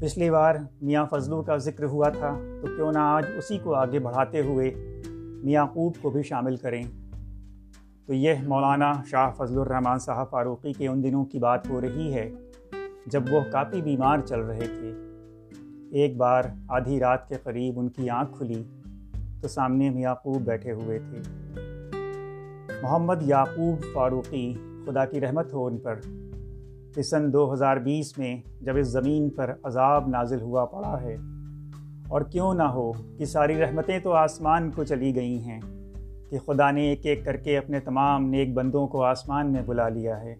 پچھلی بار میاں فضلو کا ذکر ہوا تھا، تو کیوں نہ آج اسی کو آگے بڑھاتے ہوئے میاں قوب کو بھی شامل کریں۔ تو یہ مولانا شاہ فضل الرحمٰن صاحب فاروقی کے ان دنوں کی بات ہو رہی ہے، جب وہ کافی بیمار چل رہے تھے۔ ایک بار آدھی رات کے قریب ان کی آنکھ کھلی، تو سامنے یعقوب بیٹھے ہوئے تھے۔ محمد یعقوب فاروقی خدا کی رحمت ہو ان پر۔ کہ سن دو ہزار بیس میں جب اس زمین پر عذاب نازل ہوا پڑا ہے۔ اور کیوں نہ ہو کہ ساری رحمتیں تو آسمان کو چلی گئی ہیں کہ خدا نے ایک ایک کر کے اپنے تمام نیک بندوں کو آسمان میں بلا لیا ہے۔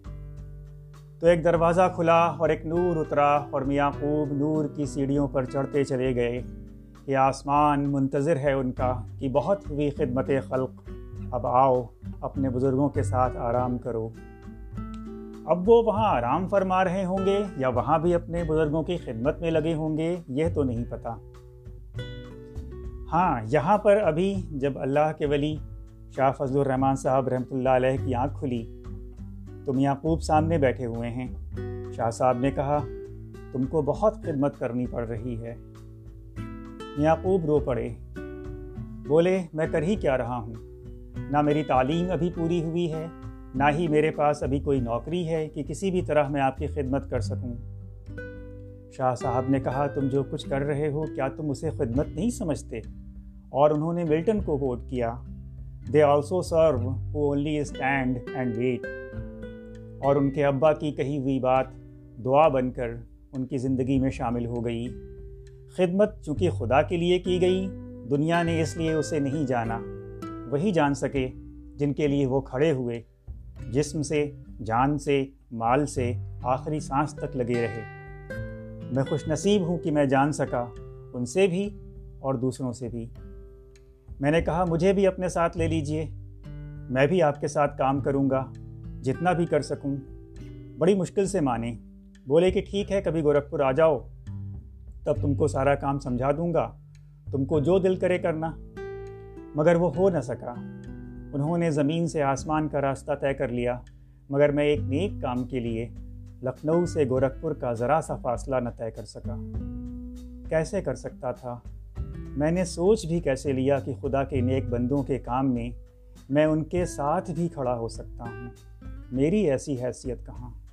تو ایک دروازہ کھلا اور ایک نور اترا اور میاں خوب نور کی سیڑھیوں پر چڑھتے چلے گئے یہ آسمان منتظر ہے ان کا کہ بہت ہوئی خدمت خلق۔ اب آؤ، اپنے بزرگوں کے ساتھ آرام کرو۔ اب وہ وہاں آرام فرما رہے ہوں گے یا وہاں بھی اپنے بزرگوں کی خدمت میں لگے ہوں گے، یہ تو نہیں پتہ ہاں یہاں پر ابھی جب اللہ کے ولی شاہ فضل الرحمٰن صاحب رحمۃ اللہ علیہ کی آنکھ کھلی تو میاں سامنے بیٹھے ہوئے ہیں۔ شاہ صاحب نے کہا، تم کو بہت خدمت کرنی پڑ رہی ہے۔ میاں رو پڑے۔ بولے، میں کر ہی کیا رہا ہوں؟ نہ میری تعلیم ابھی پوری ہوئی ہے نہ ہی میرے پاس ابھی کوئی نوکری ہے کہ کسی بھی طرح میں آپ کی خدمت کر سکوں۔ شاہ صاحب نے کہا، تم جو کچھ کر رہے ہو، کیا تم اسے خدمت نہیں سمجھتے؟ اور انہوں نے ملٹن کو کوٹ کیا۔ They also serve who only stand and wait اور ان کے ابا کی کہی ہوئی بات دعا بن کر ان کی زندگی میں شامل ہو گئی۔ خدمت چونکہ خدا کے لیے کی گئی، دنیا نے اس لیے اسے نہیں جانا۔ وہی جان سکے جن کے لیے وہ کھڑے ہوئے۔ جسم سے، جان سے، مال سے آخری سانس تک لگے رہے۔ میں خوش نصیب ہوں کہ میں جان سکا، ان سے بھی اور دوسروں سے بھی۔ میں نے کہا، مجھے بھی اپنے ساتھ لے لیجیے۔ میں بھی آپ کے ساتھ کام کروں گا، جتنا بھی کر سکوں۔ بڑی مشکل سے مانے۔ بولے کہ ٹھیک ہے، کبھی گورکھپور آ جاؤ۔ تب تم کو سارا کام سمجھا دوں گا۔ تم کو جو دل کرے کرنا۔ مگر وہ ہو نہ سکا۔ انہوں نے زمین سے آسمان کا راستہ طے کر لیا، مگر میں ایک نیک کام کے لیے لکھنؤ سے گورکھپور کا ذرا سا فاصلہ نہ طے کر سکا۔ کیسے کر سکتا تھا؟ میں نے سوچ بھی کیسے لیا کہ خدا کے نیک بندوں کے کام میں میں ان کے ساتھ بھی کھڑا ہو سکتا ہوں۔ میری ایسی حیثیت کہاں؟